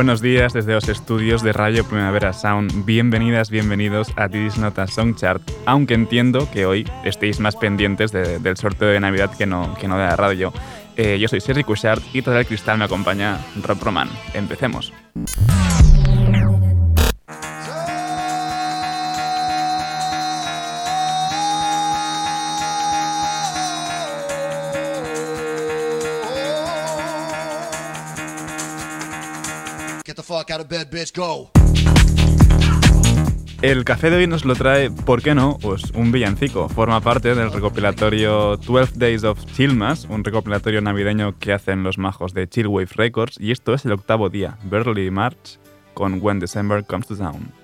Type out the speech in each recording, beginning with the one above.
Buenos días desde los estudios de Radio Primavera Sound. Bienvenidas, bienvenidos a This Nota Song Chart, aunque entiendo que hoy estéis más pendientes del sorteo de Navidad que no, que no de la radio. Eh, yo soy Sergi Cushart y todo el cristal me acompaña Rob Roman. Empecemos. El café de hoy nos lo trae, ¿por qué no? Pues un villancico. Forma parte del recopilatorio 12 Days of Chillmas, un recopilatorio navideño que hacen los majos de Chillwave Records, y esto es el octavo día, Burley March, con When December Comes to Town.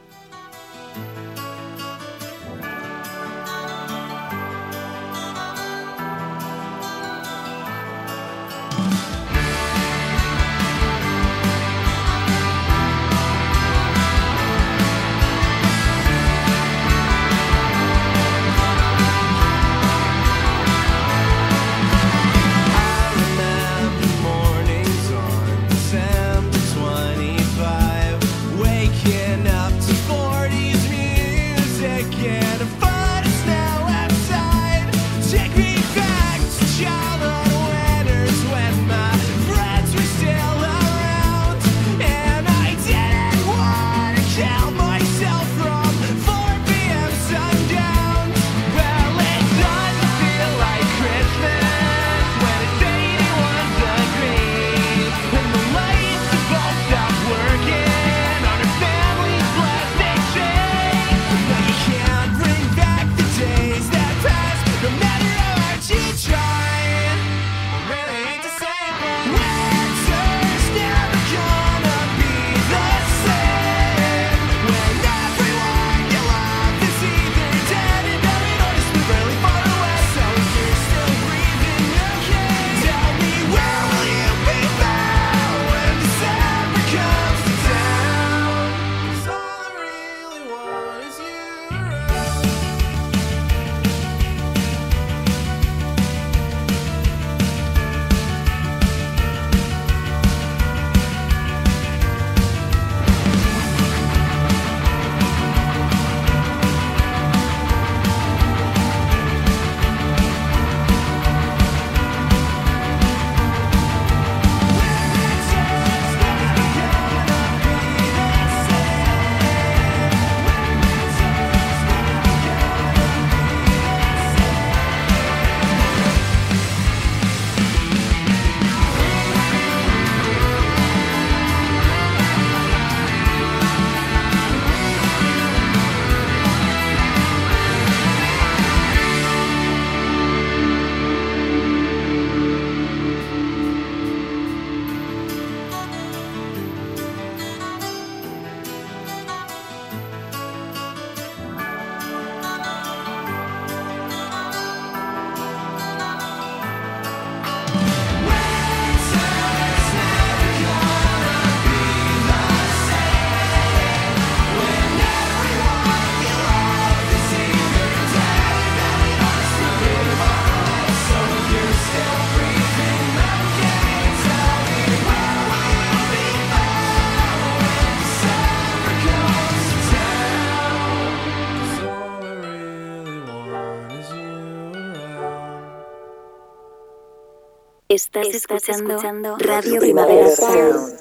Estás, escuchando, Radio Primavera Sound.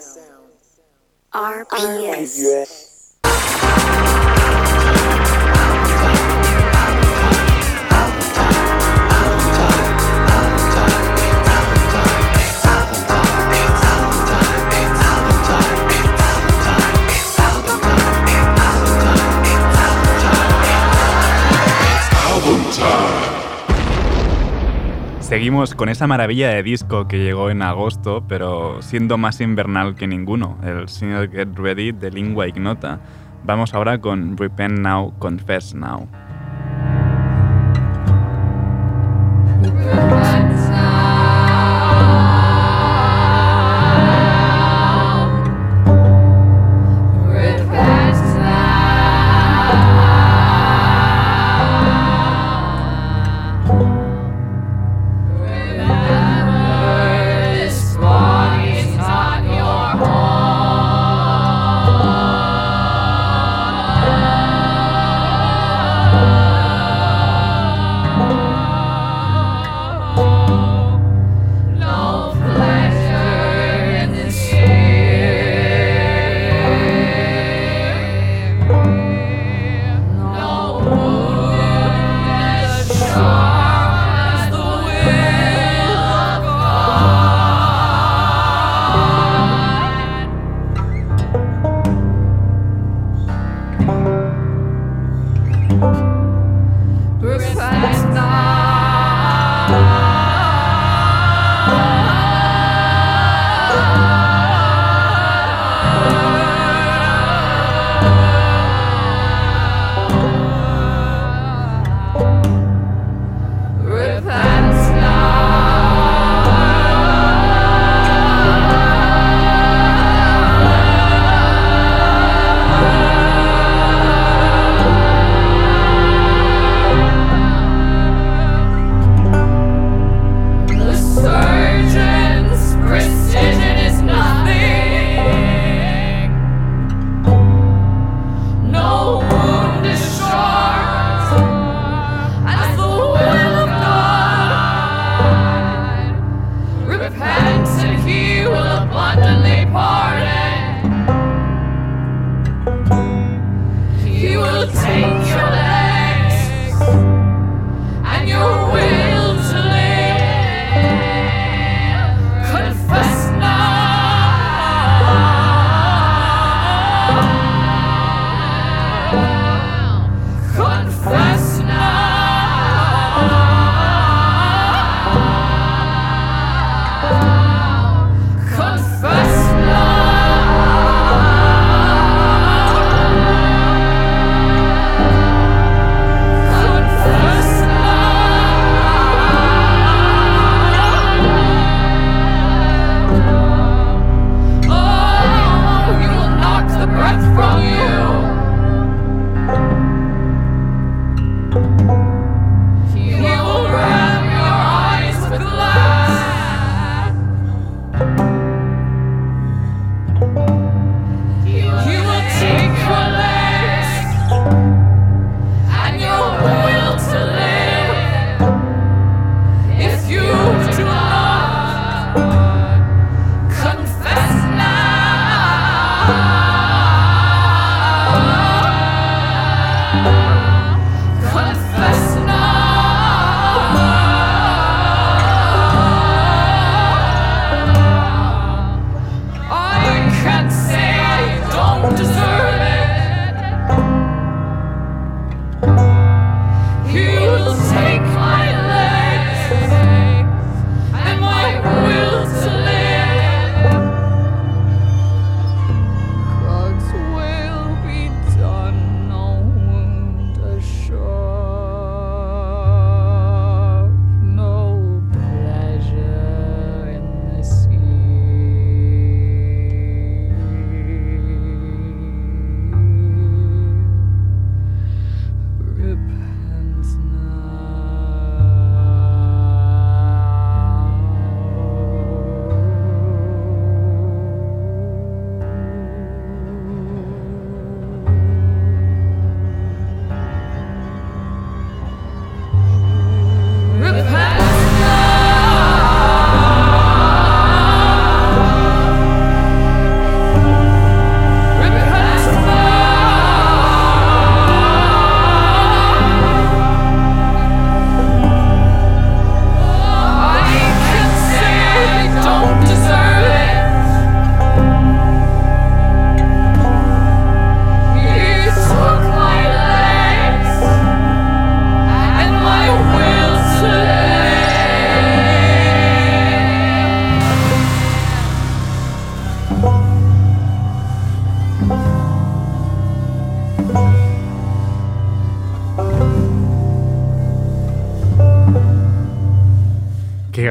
RPS. Seguimos con esa maravilla de disco que llegó en agosto, pero siendo más invernal que ninguno, el Single Get Ready de Lingua Ignota. Vamos ahora con Repent Now, Confess Now.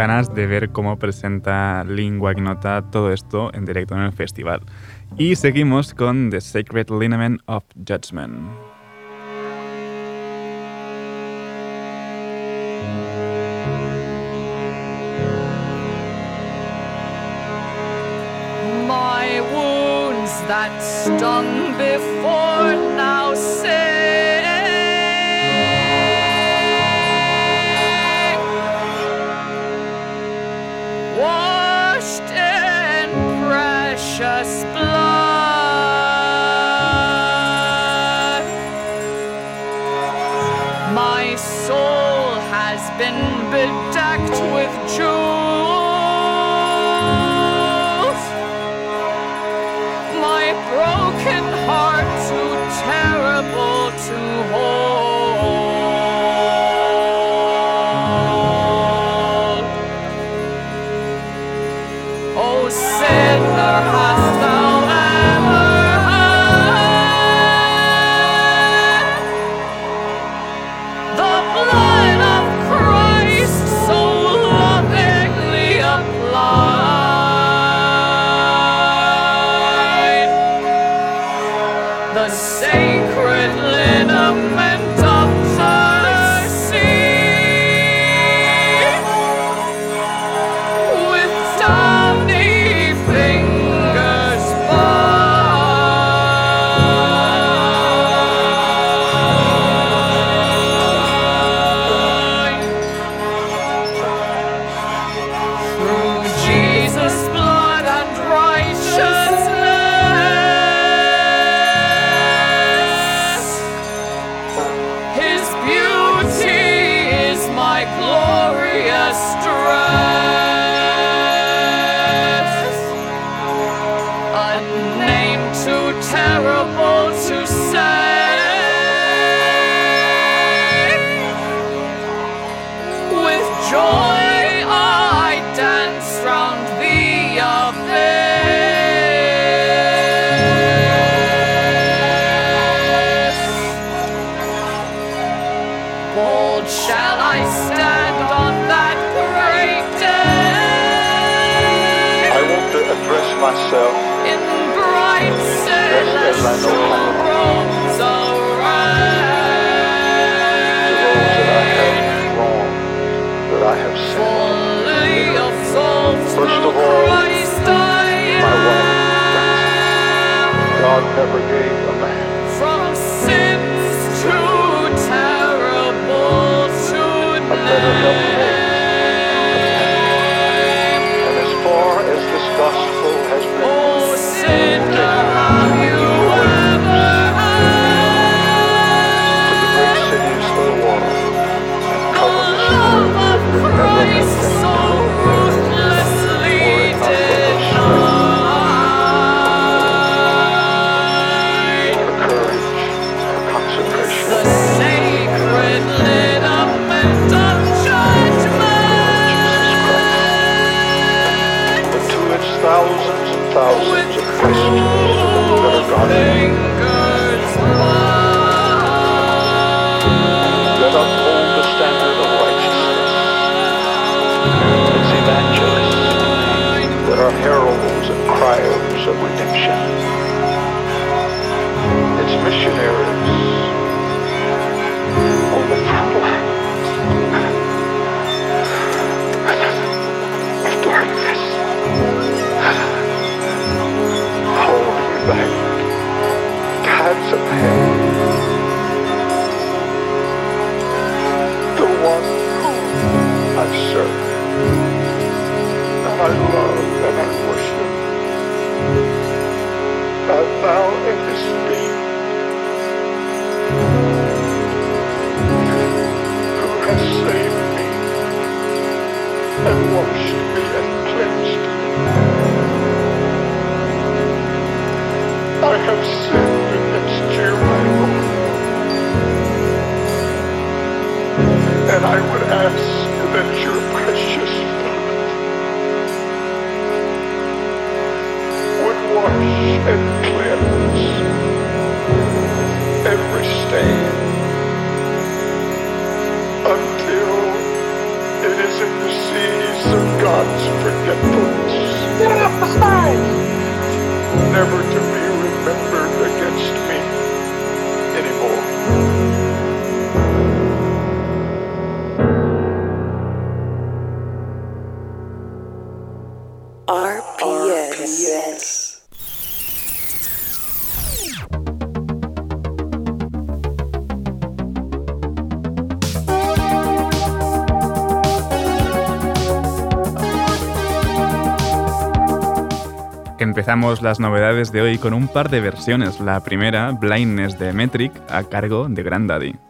ganas de ver cómo presenta Lingua Ignota todo esto en directo en el festival. Y seguimos con The Sacred Liniment of Judgment. My wounds that stung before now soul has been bedecked with jewels. myself. In bright celestial robes of The roads that I have wrong, that I have sinned. First of all, my wife, God never gave up. thousands of Christians that are the. It's evangelists that are heralds and criers of redemption. It's missionaries I serve, that I love, and I worship, that thou Empezamos las novedades de hoy con un par de versiones. La primera, Blindness de Metric, a cargo de Grandaddy.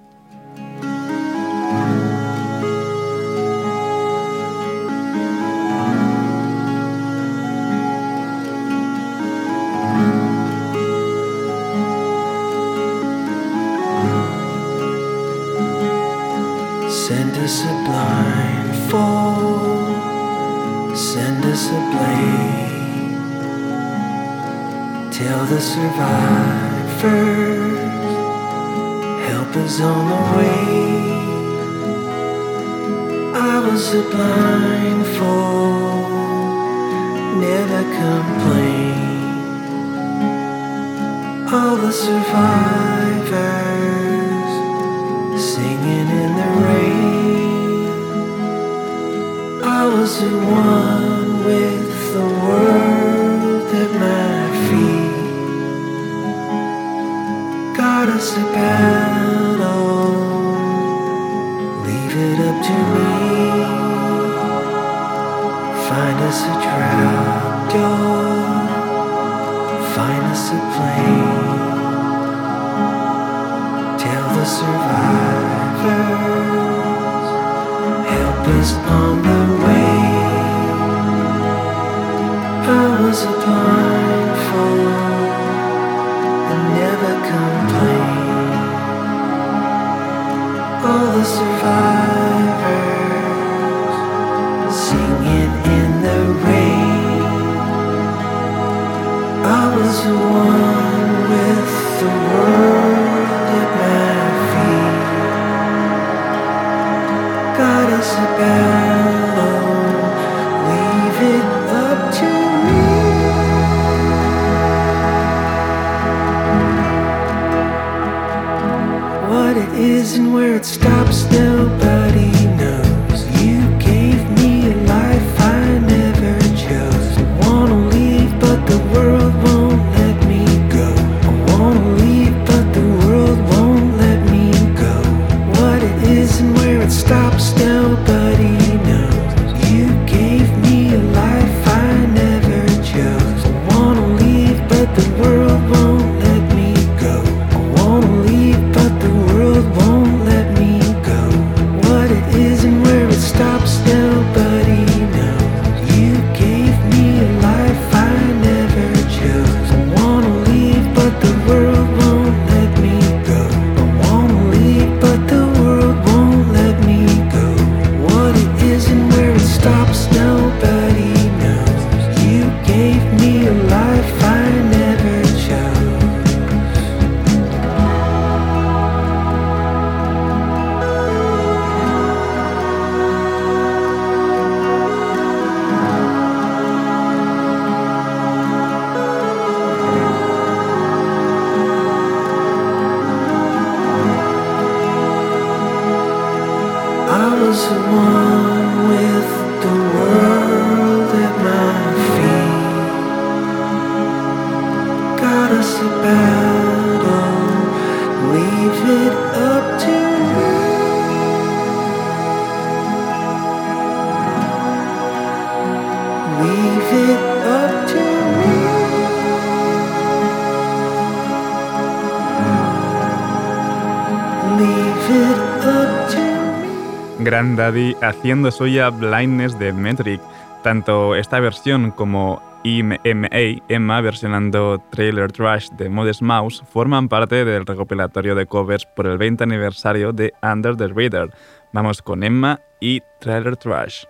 Daddy haciendo suya Blindness de Metric. Tanto esta versión como IMA, Emma versionando Trailer Trash de Modest Mouse, forman parte del recopilatorio de covers por el 20 aniversario de Under the Reader. Vamos con Emma y Trailer Trash.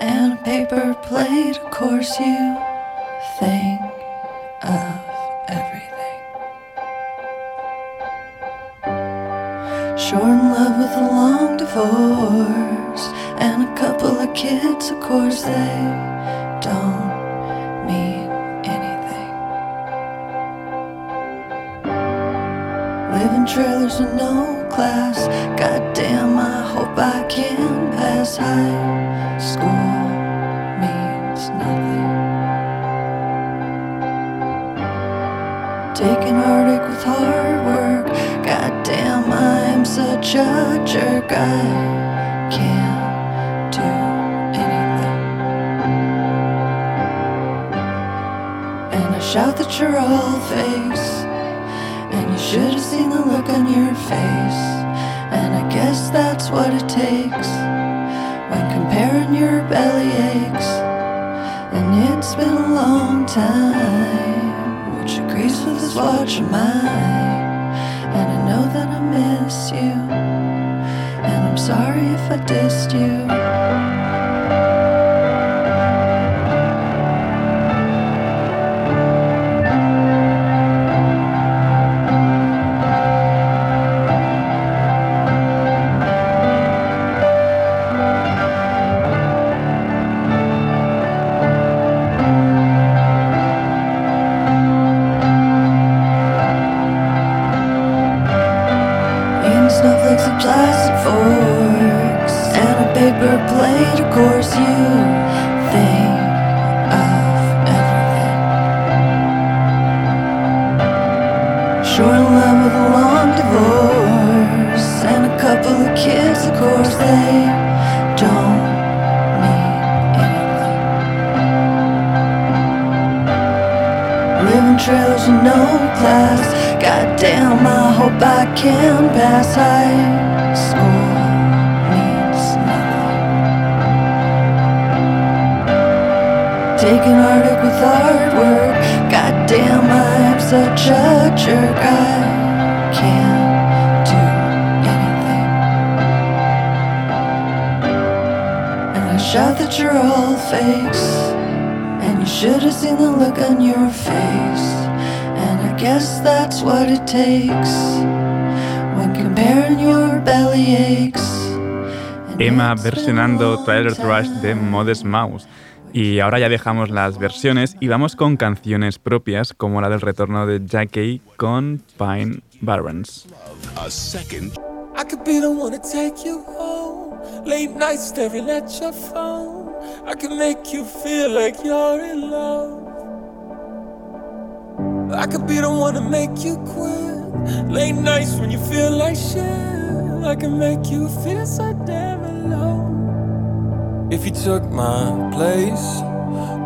and a paper plate. Of course, you think of everything. Short in love with a long divorce and a couple of kids. Of course, they don't mean anything. Living trailers with no class. Goddamn, I hope I can pass high. A jerk. I can't do anything. And I shout that you're all face. And you should have seen the look on your face. And I guess that's what it takes when comparing your belly aches. And it's been a long time. Would you grace with this watch of mine? And I know that I miss you. Sorry if I dissed you. With no class. Goddamn, I hope I can pass high school. Means nothing. Taking heartache with hard work. Goddamn, I'm such a jerk. I can't do anything. And I shout that you're all fakes. And you should have seen the look on your face. Guess that's what it takes when comparing your belly aches. And Emma versionando Trailer Trash de. Modest Mouse. Y ahora ya dejamos las versiones y vamos con canciones propias, como la del retorno de Jackie con Pine Barrens. I could be the one to take you home. Late nights staring at your phone. I can make you feel like you're in love. I could be the one to make you quit. Late nights when you feel like shit. I can make you feel so damn alone. If you took my place,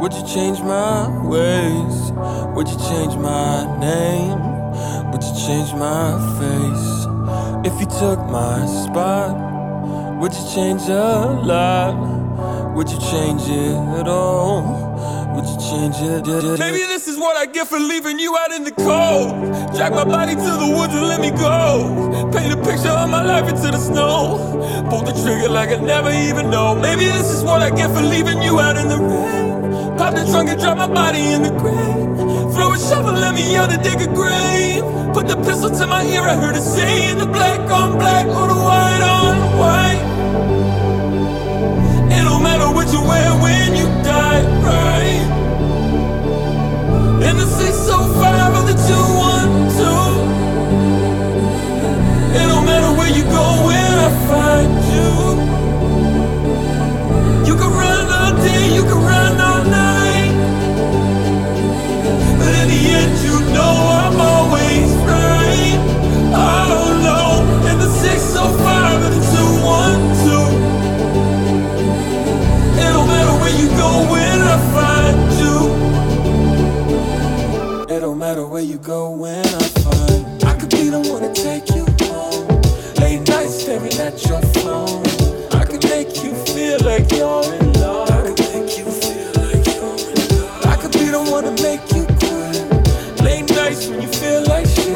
would you change my ways? Would you change my name? Would you change my face? If you took my spot, would you change a lot? Would you change it at all? Would you change it? Maybe this is what I get for leaving you out in the cold. Drag my body to the woods and let me go. Paint a picture of my life into the snow. Pull the trigger like I never even know. Maybe this is what I get for leaving you out in the rain. Pop the trunk and drop my body in the grave. Throw a shovel let me out to dig a grave. Put the pistol to my ear, I heard it say in the black on black or the white on white. You wear when you die, right? In the 605 or the 212. It don't matter where you go when I find. You matter where you go when I find. I could be the one to take you home. Late nights staring at your phone. I could make you feel like you're in love. I could make you feel like you're in love. I could be the one to make you quit. Late nights when you feel like shit.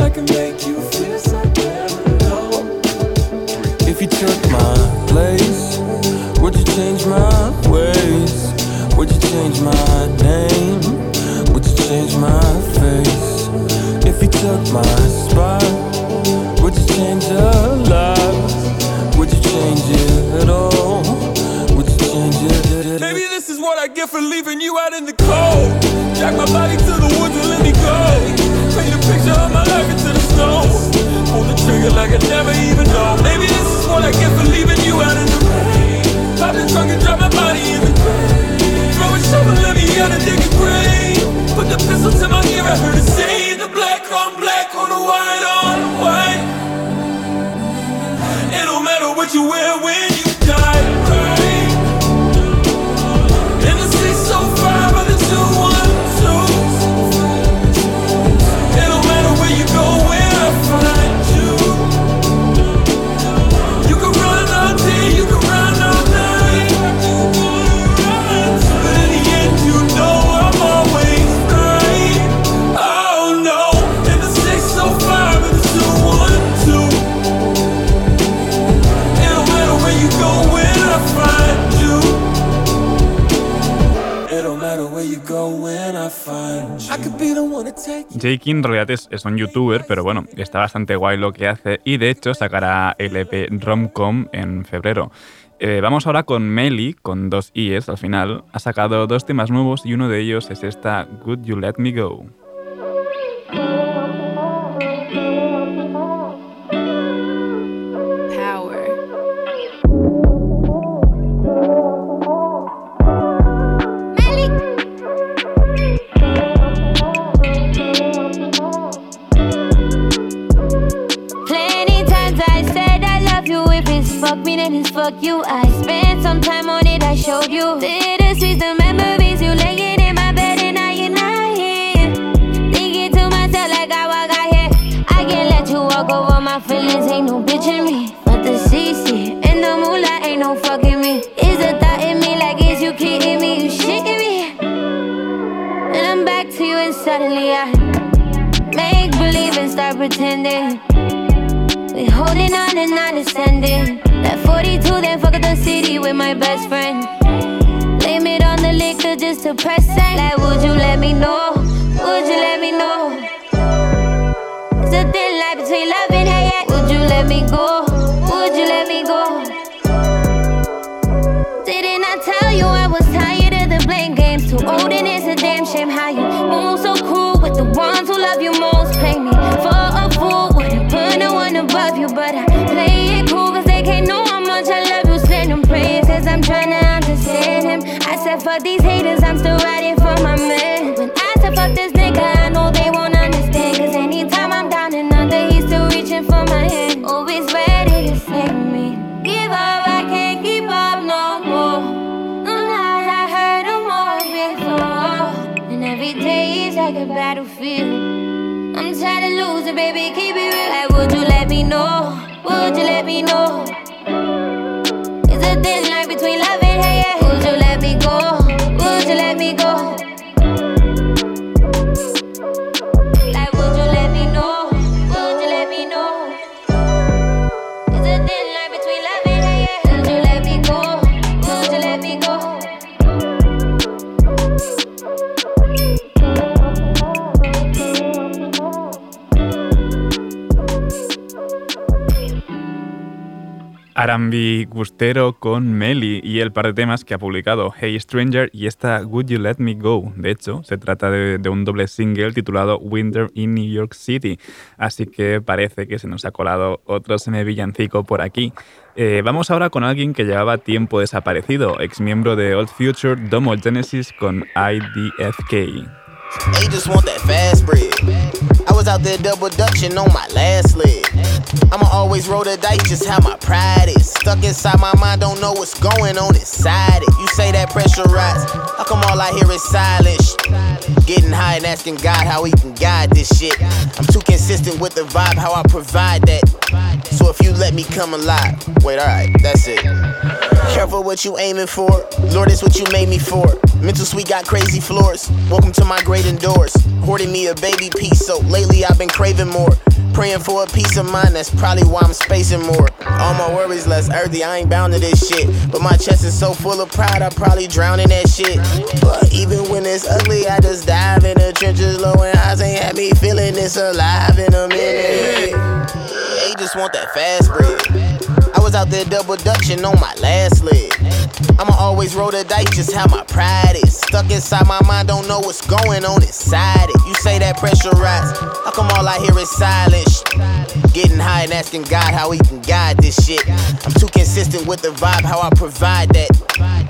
I can make you feel so damn alone. If you took my place, would you change my ways? Would you change my name? change my face. If you took my spot, would you change a lot? Would you change it at all? Would you change it? Maybe this is what I get for leaving you out in the cold. Jack my body to the woods and let me go. Paint a picture of my life into the snow. Pull the trigger like I never even know. Maybe this is what I get for leaving you out in the rain. Pop the trunk and drop my body in the grave. Throw a shovel, let me out and dig a grave. The my ear, I heard it say the black on black on the white on white. It don't matter what you wear when Jake en realidad es, un youtuber, pero bueno, está bastante guay lo que hace y de hecho sacará el EP Romcom en febrero. Eh, vamos ahora con Meli, con dos I's al final. Ha sacado dos temas nuevos y uno de ellos es esta Good You Let Me Go. Fuck me, then it's fuck you. I spent some time on it, I showed you. Did sweet the memories you laying in my bed and now you're not here. Thinking to myself like I got here. I can't let you walk over my feelings, ain't no bitch in me. But the CC and the moonlight ain't no fucking me. Is a thought in me like is you kidding me? You shitting me? And I'm back to you and suddenly I make believe and start pretending. Holding on and not ascending. That 42, then fuck up the city with my best friend. Blame it on the liquor just to press send. Like, would you let me know? Would you let me know? It's a thin line between love and hate. Would you let me go? Would you let me go? Didn't I tell you I was tired of the blame games? Too old and it's a damn shame how you move so cruel with the ones who love you most. Play me for above you, but I play it cool cause they can't know how much I love you. Send them praises, I'm trying to understand him. I said, fuck these haters, I'm still riding for my man. When I said, fuck this nigga, I know they won't understand. Cause anytime I'm down and under, he's still reaching for my hand. Always ready to save me. Give up, I can't keep up no more. No lies, I heard them all before. And every day is like a battlefield. I'm tired of losing, baby, keep it real. Know? Would you let me know? Arambi Gustero con Meli y el par de temas que ha publicado Hey Stranger y esta Would You Let Me Go. De hecho, se trata de, un doble single titulado Winter in New York City, así que parece que se nos ha colado otro semi-villancico por aquí. Eh, vamos ahora con alguien que llevaba tiempo desaparecido, ex miembro de Old Future, Domo Genesis con IDFK. They just want that fast bread. I was out there double on my last leg. Always roll the dice, just how my pride is. Stuck inside my mind, don't know what's going on inside it. You say that pressure rise, how come all I hear is silence? Getting high and asking God how he can guide this shit. I'm too consistent with the vibe, how I provide that. So if you let me come alive, wait, alright, that's it. Careful what you aiming for. Lord, it's what you made me for. Mental suite got crazy floors. Welcome to my great indoors. Hoarding me a baby piece, so lately I've been craving more. Praying for a peace of mind, that's probably why I'm spacing more. All my worries less earthy, I ain't bound to this shit. But my chest is so full of pride, I probably drown in that shit. But even when it's ugly, I just dive in the trenches low and highs ain't had me feeling this alive in a minute. They just want that fast bread. Was out there double dutching on my last leg. I'ma always roll the dice, just how my pride is. Stuck inside my mind, don't know what's going on inside it. You say that pressure rise, how come all I hear is silence? Getting high and asking God how he can guide this shit. I'm too consistent with the vibe, how I provide that.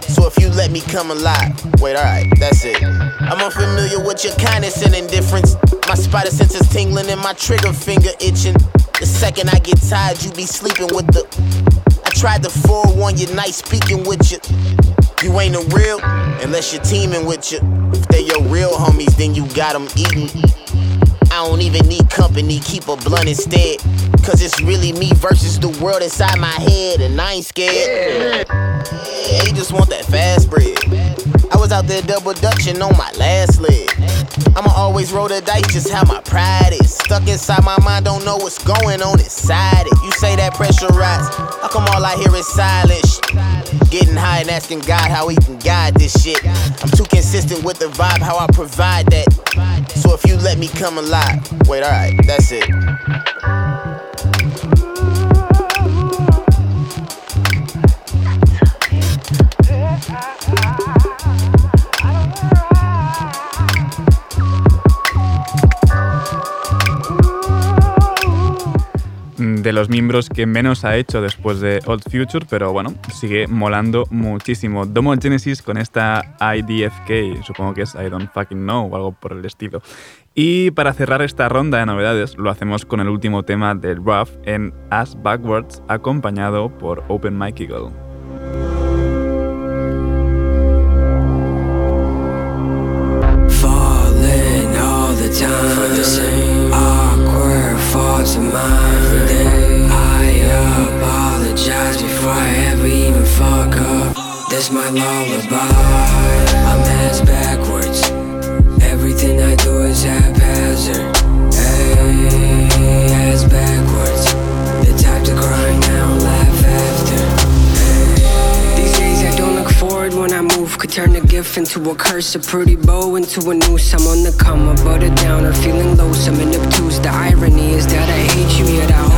So if you let me come alive, wait, alright, that's it. I'm unfamiliar with your kindness and indifference. My spider senses tingling and my trigger finger itching. The second I get tired, you be sleeping with the. I tried to forewarn you, night speaking with you. You ain't a real unless you're teaming with you. If they your real homies, then you got them eating. I don't even need company, keep a blunt instead. Cause it's really me versus the world inside my head, and I ain't scared. Yeah, you just want that fast bread. I was out there double dutching on my last leg. I'ma always roll the dice, just how my pride is. Stuck inside my mind, don't know what's going on inside it. You say that pressure rise, how come all I hear is silence? Getting high and asking God how he can guide this shit. I'm too consistent with the vibe, how I provide that. So if you let me come alive, wait, alright, that's it. De los miembros que menos ha hecho después de Old Future, pero bueno, sigue molando muchísimo. Domo Genesis con esta IDFK, supongo que es I Don't Fucking Know o algo por el estilo. Y para cerrar esta ronda de novedades, lo hacemos con el último tema de Rough en As Backwards, acompañado por Open Mike Eagle. This my lullaby. I'm ass backwards. Everything I do is haphazard. Hey, ass backwards. The type to cry now, laugh after. These days I don't look forward when I move. Could turn a gift into a curse, a pretty bow into a noose. I'm on the come up, but a downer, feeling low. Some obtuse. The irony is that I hate you, yet I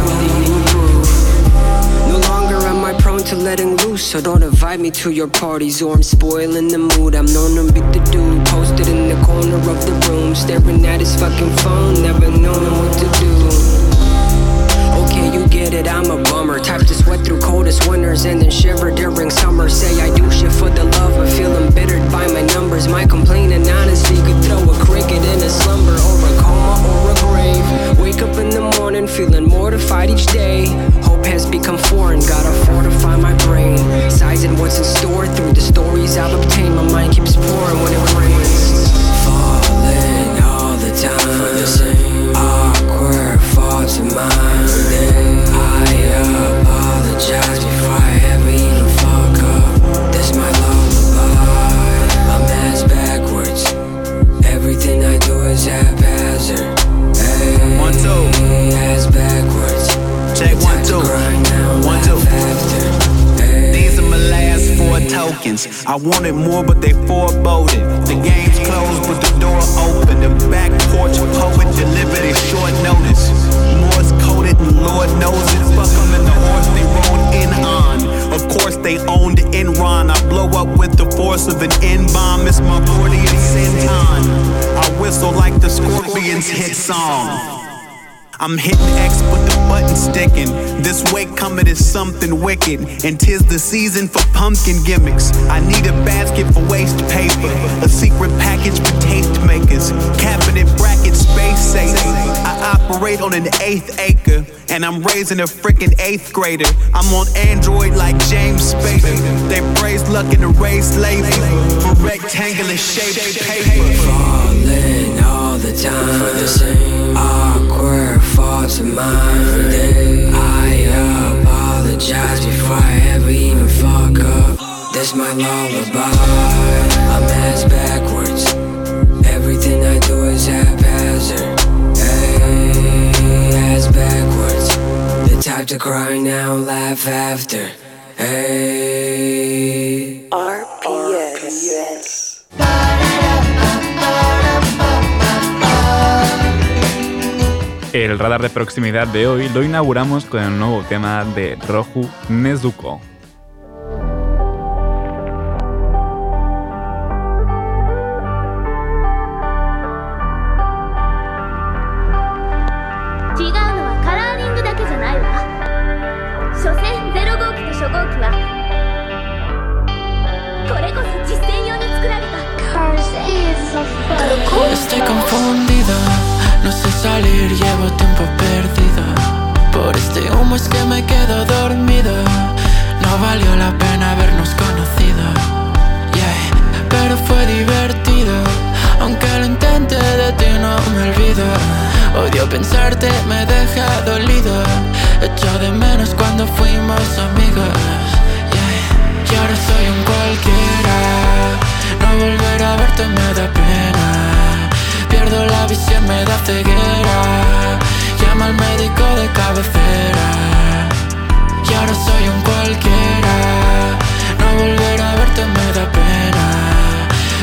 letting loose, so don't invite me to your parties or I'm spoiling the mood. I'm known to be the dude posted in the corner of the room, staring at his fucking phone, never knowing what to do. Okay, you get it, I'm a bummer. Type to sweat through coldest winters and then shiver during summer. Say I do shit for the love of feeling bittered by my numbers. My complaining honesty could throw a cricket in a slumber or a coma or a grave. Wake up in the morning feeling mortified each day. Hope has become foreign, gotta fortify my brain. Sizing what's in store through the stories I've obtained. My mind keeps pouring when it rains. Tokens. I wanted more, but they foreboded. The game's closed, but the door open. The back porch poet delivered in short notice. Morse coded, and Lord knows it. Fuck 'em in the horse they rode in on. Of course, they owned Enron. I blow up with the force of an N bomb. It's my 40th centon. I whistle like the Scorpions hit song. I'm hitting X, but the button sticking. This weight coming is something wicked, and tis the season for pumpkin gimmicks. I need a basket for waste paper, a secret package for taste makers, cabinet bracket space safe. I operate on an eighth acre, and I'm raising a freaking eighth grader. I'm on Android like James Spader. They praise luck and erase labor for rectangular shaped paper. Falling all the time. Awkward faults of mine. I apologize before I ever even fuck up. This my lullaby. I'm ass backwards. Everything I do is haphazard. Hey, ass backwards. The type to cry now, laugh after. Hey. RPS. Mercabae El radar de proximidad de hoy lo inauguramos con el nuevo tema de Rohu Nezuko, Odio pensarte, me deja dolido. Echo de menos cuando fuimos amigos. Yeah. Y ahora soy un cualquiera. No volver a verte me da pena. Pierdo la visión, me da ceguera. Llama al médico de cabecera. Y ahora soy un cualquiera. No volver a verte me da pena.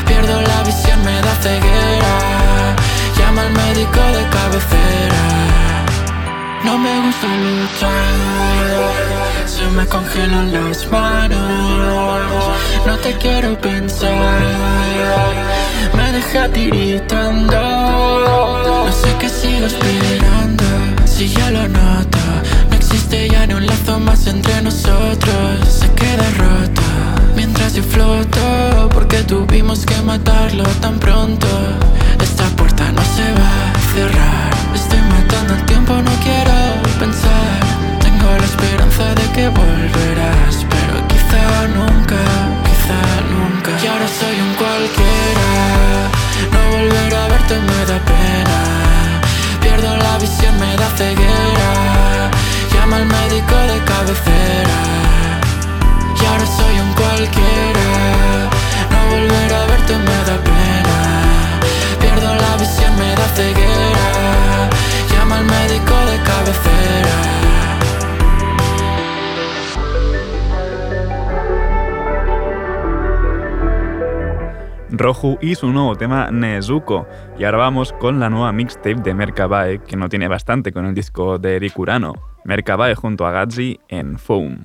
Pierdo la visión, me da ceguera llama al médico de cabecera. No me gusta luchar, se me congelan las manos. No te quiero pensar, me deja tiritando. No sé qué sigo esperando, si ya lo noto. No existe ya ni un lazo más entre nosotros, se queda roto. Mientras yo floto, porque tuvimos que matarlo tan pronto esta puerta no se va a cerrar. Roju y su nuevo tema Nezuko. Y ahora vamos con la nueva mixtape de Merkabae, que no tiene bastante con el disco de Eric Urano. Junto a Gazi en Foam.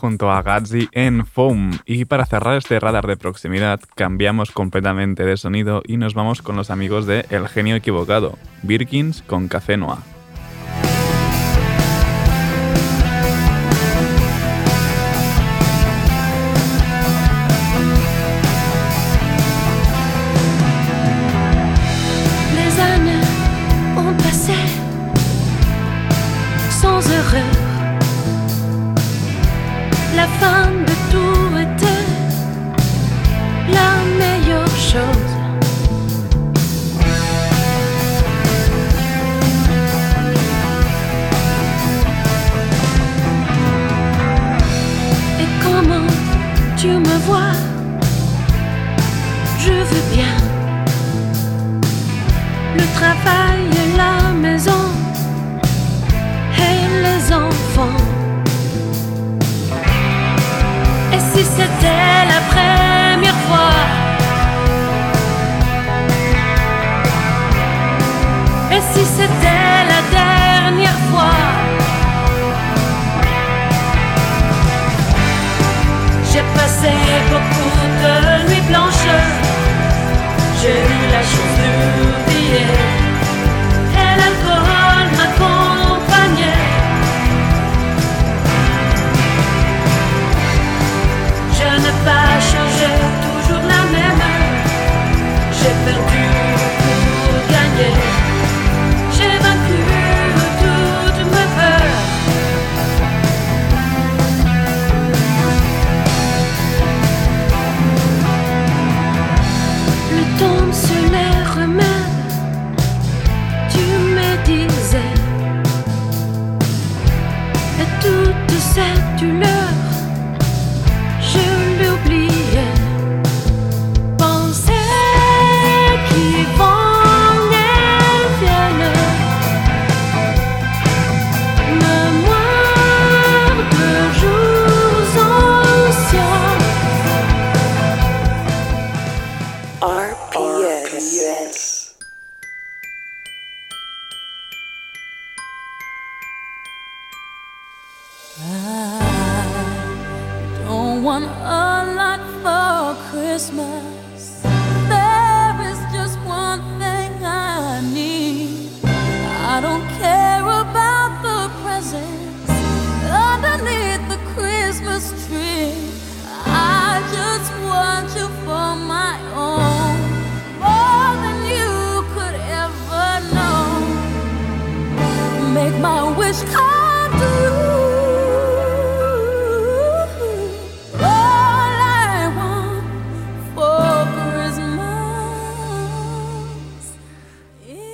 Junto a Gatsby en Foam. Y para cerrar este radar de proximidad, cambiamos completamente de sonido y nos vamos con los amigos de El Genio Equivocado, Birkins con Café Noir.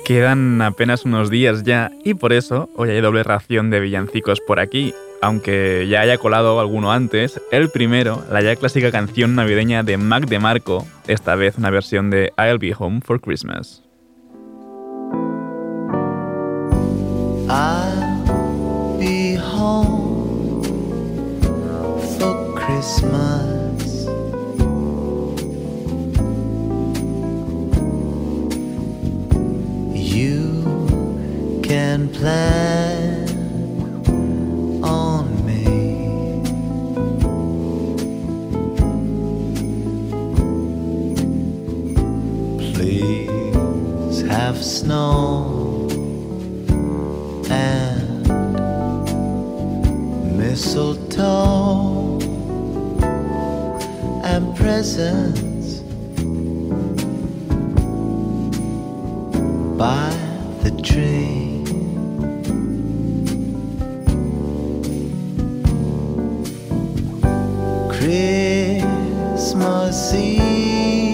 Quedan apenas unos días ya y por eso hoy hay doble ración de villancicos por aquí. Aunque ya haya colado alguno antes, el primero, la ya clásica canción navideña de Mac DeMarco, esta vez una versión de I'll Be Home for Christmas. I'll be home for Christmas. You can plan have snow and mistletoe and presents by the tree. Christmas Eve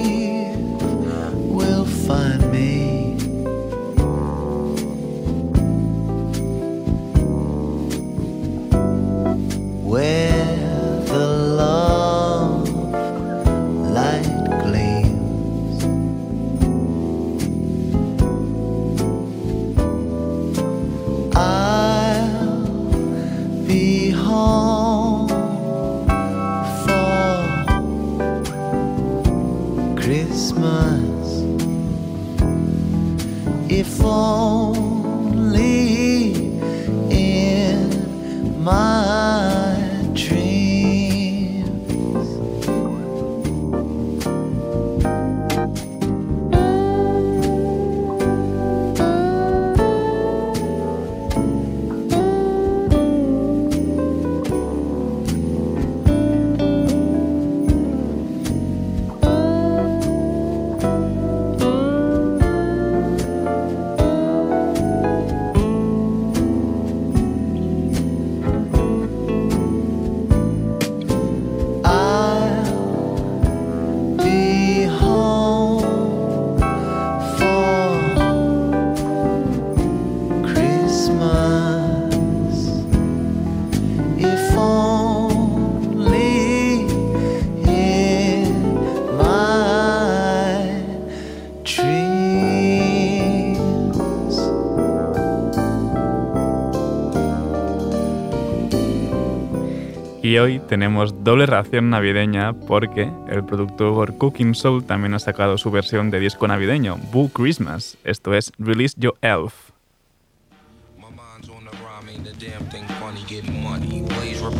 hoy tenemos doble ración navideña porque el productor Cooking Soul también ha sacado su versión de disco navideño, Boo Christmas. Esto es Release Your Elf.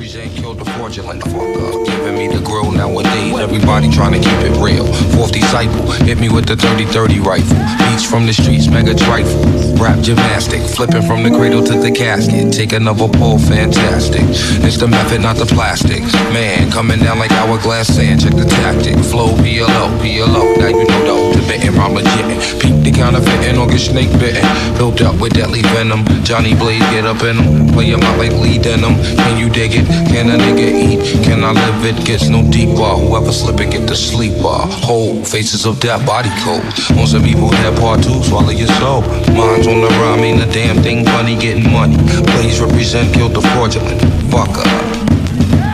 Represent killed the fraudulent fuck up. Giving me the grill nowadays. Everybody trying to keep it real. Fourth disciple, hit me with the 30-30 rifle. Beats from the streets, mega trifle. Rap gymnastic, flipping from the cradle to the casket. Take another pull, fantastic. It's the method, not the plastic. Man, coming down like hourglass sand. Check the tactic. Flow, PLO, PLO. Now you know debating, I'm legit. Peep the counterfeiting or get snake bitten. Built up with deadly venom. Johnny Blaze, get up in them. Play him out like Lee Denim. Can you dig it? Can a nigga eat? Can I live it? Gets no deeper. Whoever slip it, get the sleeper. Whole faces of death, body cold. On some people that part two, swallow your soul. Minds on the rhyme, ain't a damn thing funny, getting money. Plays represent, killed the fraudulent. Fuck up.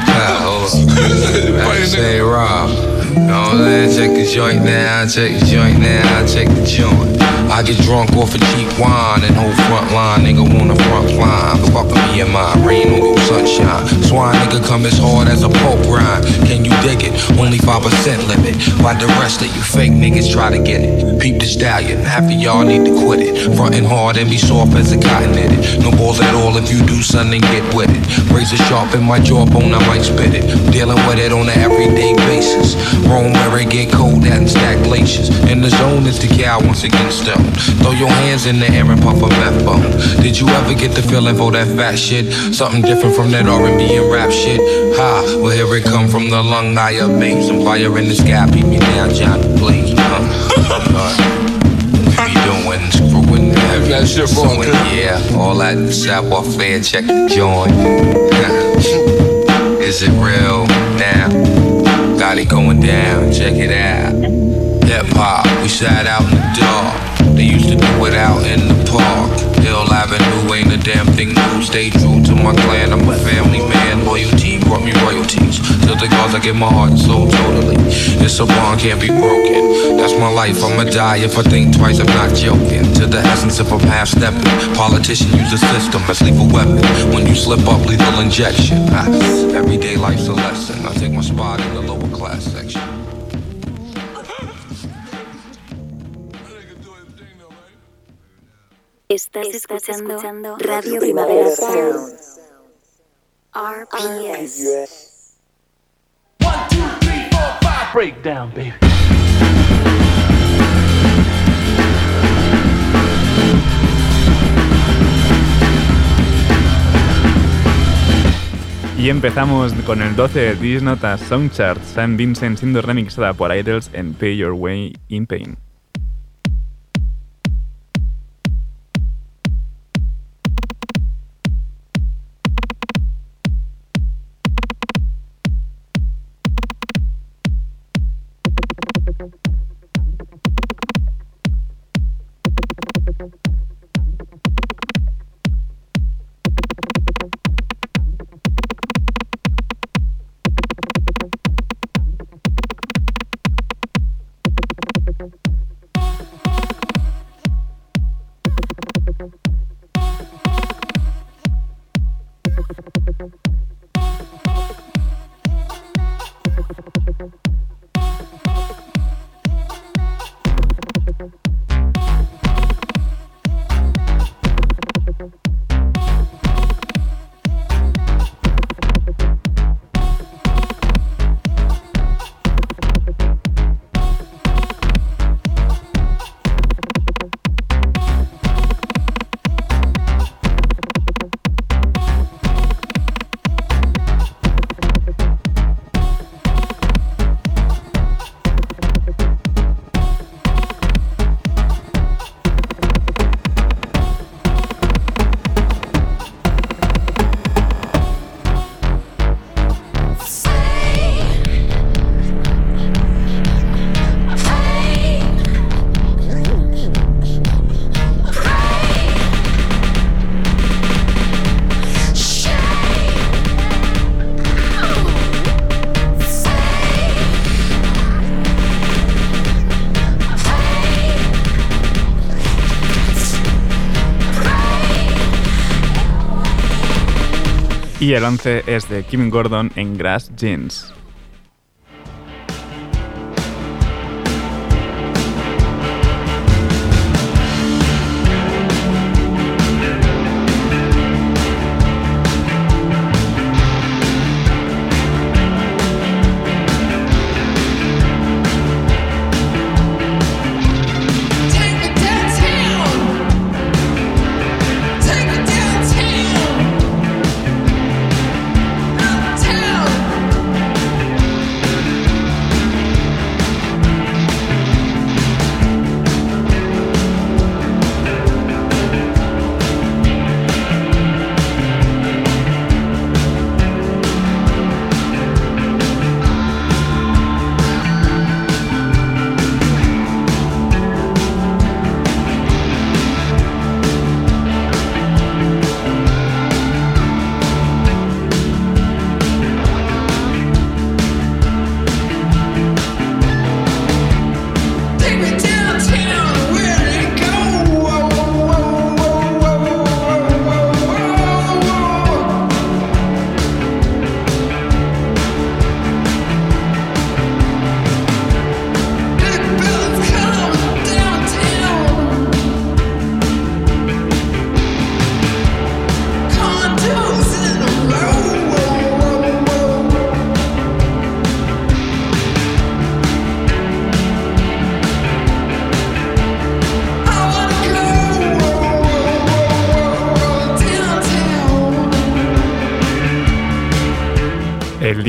Hold up. Say Rob. Check the joint now, check the joint now, check the joint. I get drunk off of cheap wine and whole front line, nigga wanna front line. Fuck me in my rain on sunshine. Swine nigga come as hard as a pope grind. Can you dig it? Only 5% limit. Why the rest of you fake niggas try to get it? Peep the stallion, half of y'all need to quit it. Frontin' hard and be soft as a cotton knitted. No balls at all if you do something, get with it. Razor sharp in my jawbone, I might spit it. Dealing with it on an everyday basis. Roam where it get cold at and stack glaciers. In the zone is the cow once again stone. Throw your hands in the air and puff a meth bone. Did you ever get the feeling for that fat shit? Something different from that R&B and rap shit. Ha, well here it come from the lung, I amazing. Fire in the sky, beat me down, Johnny, please. Huh? You doing? Screwing that That shit Suing, Yeah, all that savoir faire, check the joint. Is it real now? Got it going down, check it out. Hip hop, we sat out in the dark. They used to do it out in the park. Avenue ain't a damn thing new. Stay true to my clan, I'm a family man. Loyalty brought me royalties. To the cause I give my heart and soul totally. It's a bond, can't be broken. That's my life, I'ma die if I think twice, I'm not joking. To the essence if I'm half stepping. Politician use a system as lethal weapon. When you slip up, lethal injection. Ah, everyday life's a lesson. I take my spot in the lower class section. Estás, escuchando, Radio Primavera Sound. RPS. Breakdown, baby. Y empezamos con el 12 de Disnota Songchart, Sam Vincent siendo remixada por Idols en Pay Your Way in Pain. Y el 11 es de Kim Gordon en Grass Jeans.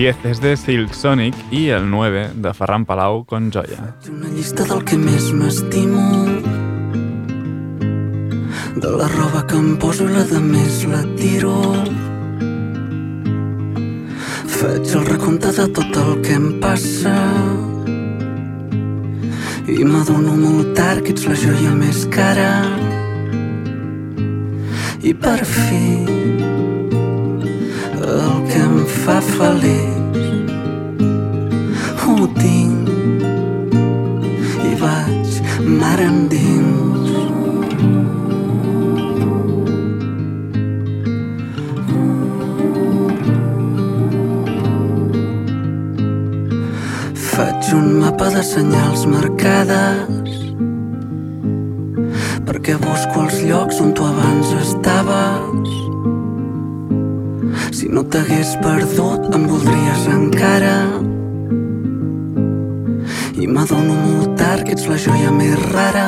10 es de Silk Sonic y el 9 de Ferran Palau con Joya. Una llista del que més m'estimo De la roba que em poso i la de més la tiro Faig el recompte de tot el que em passa I m'adono molt tard que ets la joia més cara I per fi el que em fa feliç ho tinc i vaig mar endins. Faig un mapa de senyals marcades perquè busco els llocs on tu abans estaves. No t'hagués perdut, em voldries encara. I m'adono molt tard que ets la joia més rara.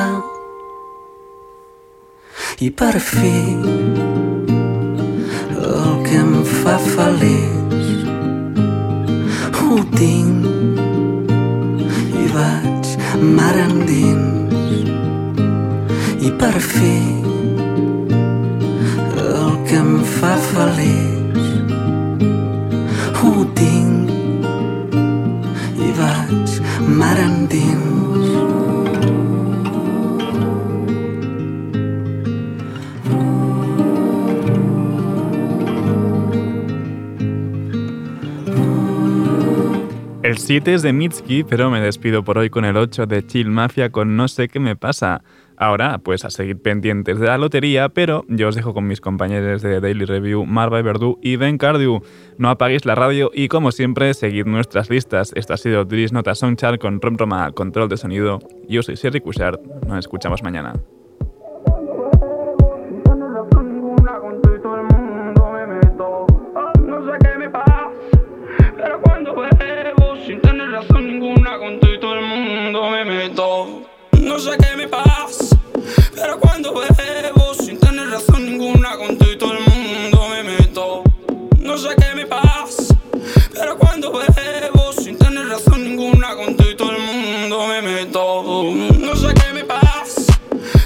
I per fi, el que em fa feliç, ho tinc i vaig mar endins. I per fi, el que em fa feliç, El 7 es de Mitski, pero me despido por hoy con el 8 de Chill Mafia con No sé qué me pasa. Ahora, pues a seguir pendientes de la lotería, pero yo os dejo con mis compañeros de Daily Review, Marva y Verdú y Ben Cardew. No apaguéis la radio y, como siempre, seguid nuestras listas. Esto ha sido Dris Nota Songchart con Rom Roma, control de sonido. Yo soy Sherry Cushard. Nos escuchamos mañana. No sé qué me pasa, pero cuando bebo sin tener razón ninguna con todo el mundo me meto. No sé qué me pasa, pero cuando bebo sin tener razón ninguna con todo el mundo me meto. No sé qué me pasa,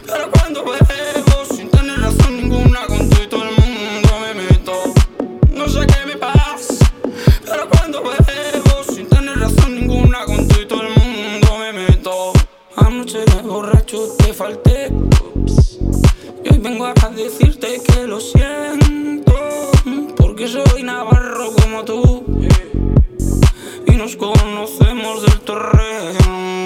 pero cuando bebo sin tener razón ninguna con todo el mundo me meto. No sé qué me pasa, pero cuando bebo sin tener razón ninguna con todo el mundo me meto. No sé qué me pasa, pero cuando bebo sin tener razón ninguna con todo el mundo me meto. Anoche de borracho te falté, y vengo a decirte que lo siento, porque soy navarro como tú y nos conocemos del terreno.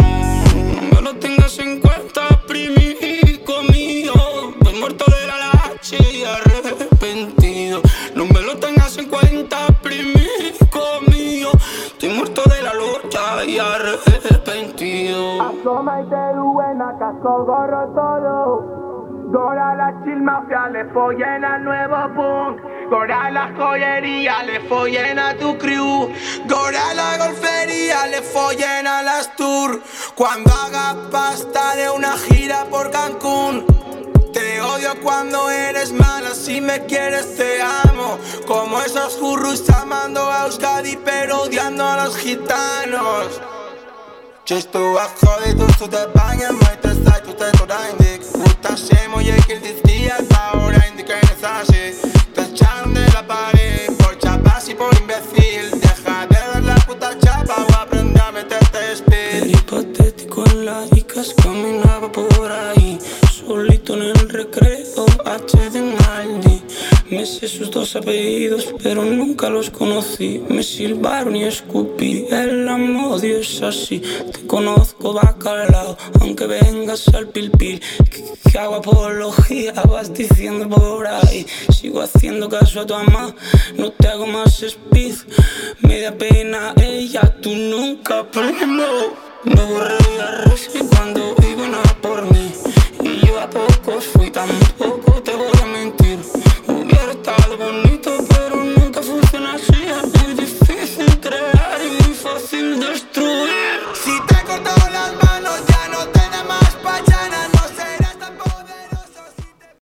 No lo tengas en cuenta, primico mío, voy muerto de la lache y arrepentido. No me lo tengas en cuenta, primico mío. Estoy muerto de la lucha y arrepentido. Asoma y te buena, casco, gorro, todo. Gora la chill mafia, le follen al nuevo punk. Gora la joyería, le follen a tu crew. Gora la golfería, le follen a las tour. Cuando haga pasta de una gira por Cancún. Te odio cuando eres mala, si me quieres te amo. Como esos furros amando a Euskadi, pero odiando a los gitanos. Just to a tu tu te bagnă Mai te stai, tu te tot indic Uita și mă e kill this dia Ahora indica en esa shit Te echaron de la pared Por chapas y por imbécil. Deja de dar la puta chapa O aprende a meterte speed Era hipotético en la Icas Caminaba por ahí Solito en el recreo H de Maldi Me sé sus dos apellidos, pero nunca los conocí. Me silbaron y escupí. El amor es así. Te conozco bacalao, aunque vengas al pilpil. Que, que hago apología, vas diciendo por ahí. Sigo haciendo caso a tu mamá, no te hago más speed. Me da pena ella, tú nunca primo. Me borré y cuando iban a por mí. Y yo a pocos fui, tampoco te voy a mentir gusta bonito, pero nunca funciona así. Es muy difícil crear y fácil destruir. Si te he cortado las manos.